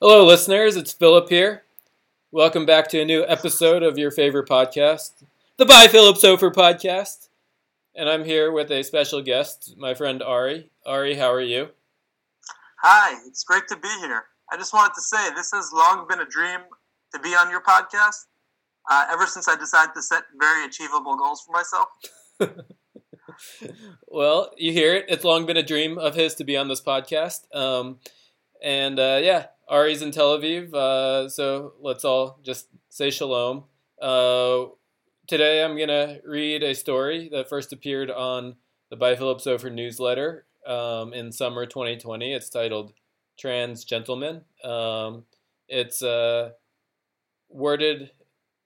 Hello, listeners. It's Philip here. Welcome back to a new episode of your favorite podcast, the By Philip Sofer podcast. And I'm here with a special guest, my friend Ari. Ari, how are you? Hi, it's great to be here. I just wanted to say this has long been a dream to be on your podcast. Uh, ever since I decided to set very achievable goals for myself. well, you hear it. It's long been a dream of his to be on this podcast. Um, and uh, yeah, Ari's in Tel Aviv, uh, so let's all just say shalom. Uh, today I'm going to read a story that first appeared on the By Philip Sofer newsletter um, in summer 2020. It's titled Trans Gentleman. Um, it's uh, worded,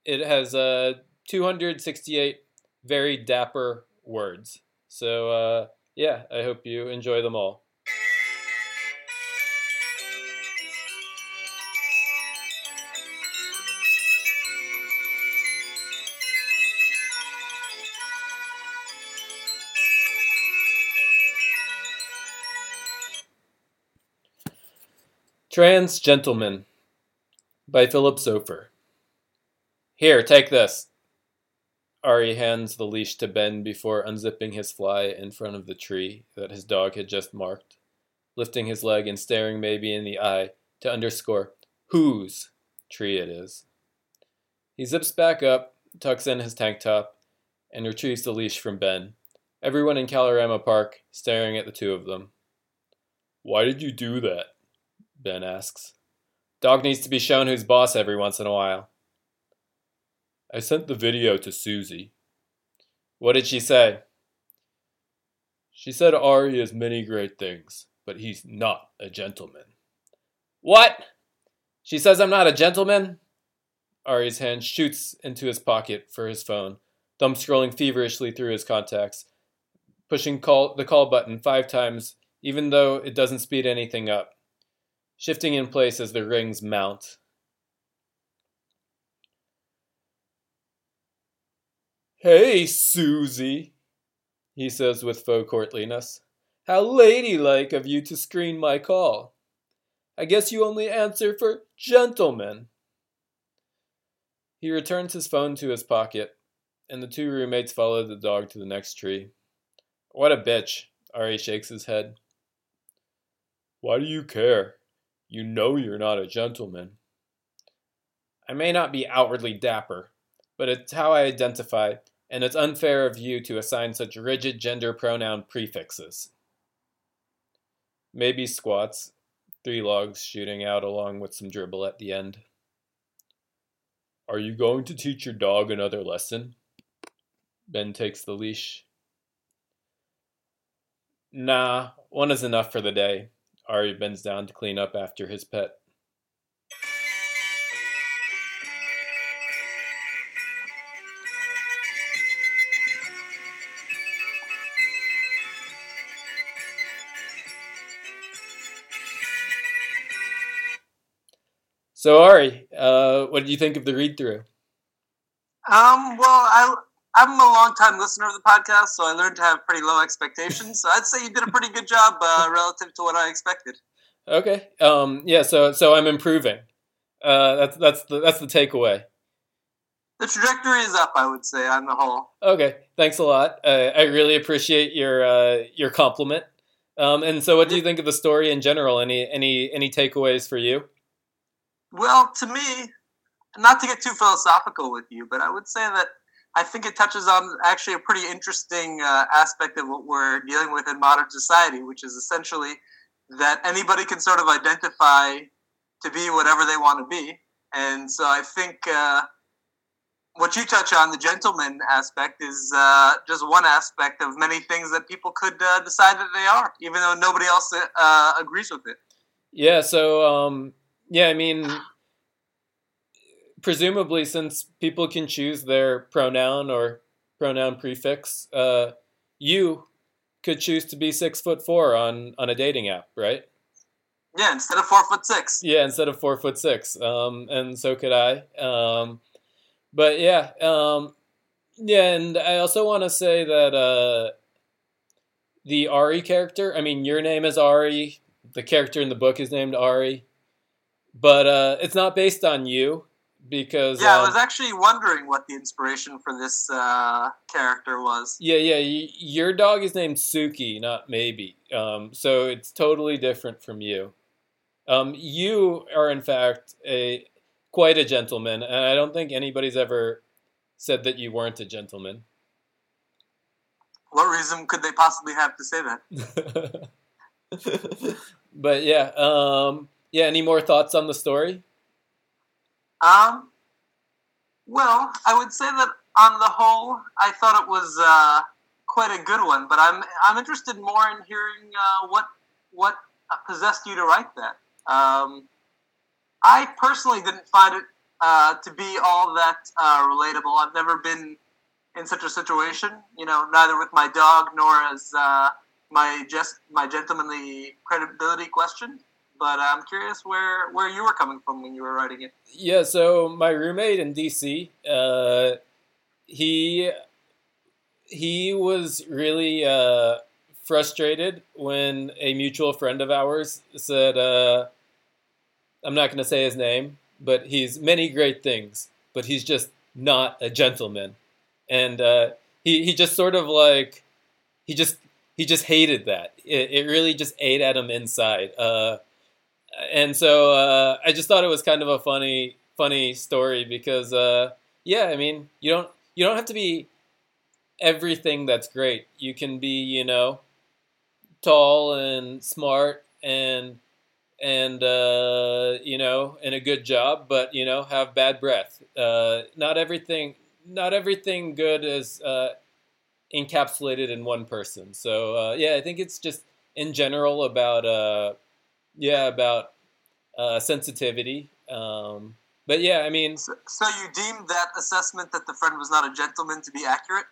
it has uh, 268 very dapper words. So, uh, yeah, I hope you enjoy them all. Trans Gentleman by Philip Sofer. Here, take this. Ari hands the leash to Ben before unzipping his fly in front of the tree that his dog had just marked, lifting his leg and staring maybe in the eye to underscore whose tree it is. He zips back up, tucks in his tank top, and retrieves the leash from Ben. Everyone in Kalorama Park staring at the two of them. Why did you do that? Ben asks. Dog needs to be shown who's boss every once in a while. I sent the video to Susie. What did she say? She said Ari has many great things, but he's not a gentleman. What? She says I'm not a gentleman? Ari's hand shoots into his pocket for his phone, thumb scrolling feverishly through his contacts, pushing call, the call button five times, even though it doesn't speed anything up shifting in place as the rings mount. Hey, Susie, he says with faux courtliness. How ladylike of you to screen my call. I guess you only answer for gentlemen. He returns his phone to his pocket, and the two roommates follow the dog to the next tree. What a bitch, Ari shakes his head. Why do you care? You know you're not a gentleman. I may not be outwardly dapper, but it's how I identify, and it's unfair of you to assign such rigid gender pronoun prefixes. Maybe squats, three logs shooting out along with some dribble at the end. Are you going to teach your dog another lesson? Ben takes the leash. Nah, one is enough for the day. Ari bends down to clean up after his pet. So Ari, uh, what did you think of the read through? Um, well, I I'm a long time listener of the podcast, so I learned to have pretty low expectations. So I'd say you did a pretty good job uh, relative to what I expected. Okay. Um. Yeah. So so I'm improving. Uh. That's that's the that's the takeaway. The trajectory is up, I would say, on the whole. Okay. Thanks a lot. Uh, I really appreciate your uh, your compliment. Um. And so, what do you think of the story in general? Any any any takeaways for you? Well, to me, not to get too philosophical with you, but I would say that I think it touches on actually a pretty interesting uh, aspect of what we're dealing with in modern society, which is essentially that anybody can sort of identify to be whatever they want to be. And so I think uh, what you touch on, the gentleman aspect, is uh, just one aspect of many things that people could uh, decide that they are, even though nobody else uh, agrees with it. Yeah. So, um, yeah, I mean, presumably, since people can choose their pronoun or pronoun prefix, uh, you could choose to be six foot four on on a dating app, right? Yeah, instead of four foot six. Yeah, instead of four foot six. Um, and so could I. Um, but yeah, um, yeah, and I also want to say that uh, the Ari character. I mean, your name is Ari. The character in the book is named Ari but uh, it's not based on you because Yeah, I um, was actually wondering what the inspiration for this uh, character was. yeah, yeah. Your dog is named Suki, not maybe. Um, so it's totally different from you. Um, you are in fact a quite a gentleman, and I don't think anybody's ever said that you weren't a gentleman. What reason could they possibly have to say that? but yeah, um, yeah. Any more thoughts on the story? Um, well, I would say that on the whole, I thought it was uh, quite a good one. But I'm I'm interested more in hearing uh, what what possessed you to write that. Um, I personally didn't find it uh, to be all that uh, relatable. I've never been in such a situation, you know, neither with my dog nor as uh, my just my gentlemanly credibility question. But I'm curious where where you were coming from when you were writing it. Yeah, so my roommate in DC, uh, he he was really uh, frustrated when a mutual friend of ours said, uh, "I'm not going to say his name, but he's many great things, but he's just not a gentleman," and uh, he he just sort of like he just he just hated that. It, it really just ate at him inside. Uh, and so uh, I just thought it was kind of a funny, funny story because, uh, yeah, I mean, you don't you don't have to be everything that's great. You can be, you know, tall and smart and and uh, you know, and a good job, but you know, have bad breath. Uh, not everything, not everything good is uh, encapsulated in one person. So uh, yeah, I think it's just in general about yeah about uh, sensitivity. Um, but yeah, I mean, So, so you deemed that assessment that the friend was not a gentleman to be accurate?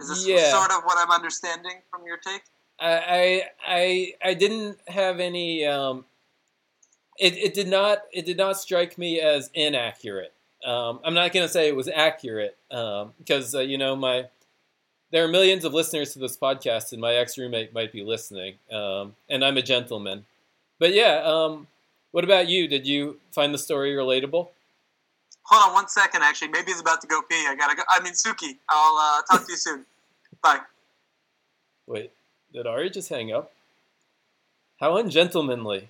Is this Yeah. sort of what I'm understanding from your take? I I I, I didn't have any. Um, it, it did not it did not strike me as inaccurate. Um, I'm not going to say it was accurate um, because uh, you know my there are millions of listeners to this podcast, and my ex roommate might be listening, um, and I'm a gentleman. But yeah, um, what about you? Did you find the story relatable? Hold on one second, actually. Maybe he's about to go pee. I gotta go. I mean, Suki. I'll uh, talk to you soon. Bye. Wait, did Ari just hang up? How ungentlemanly.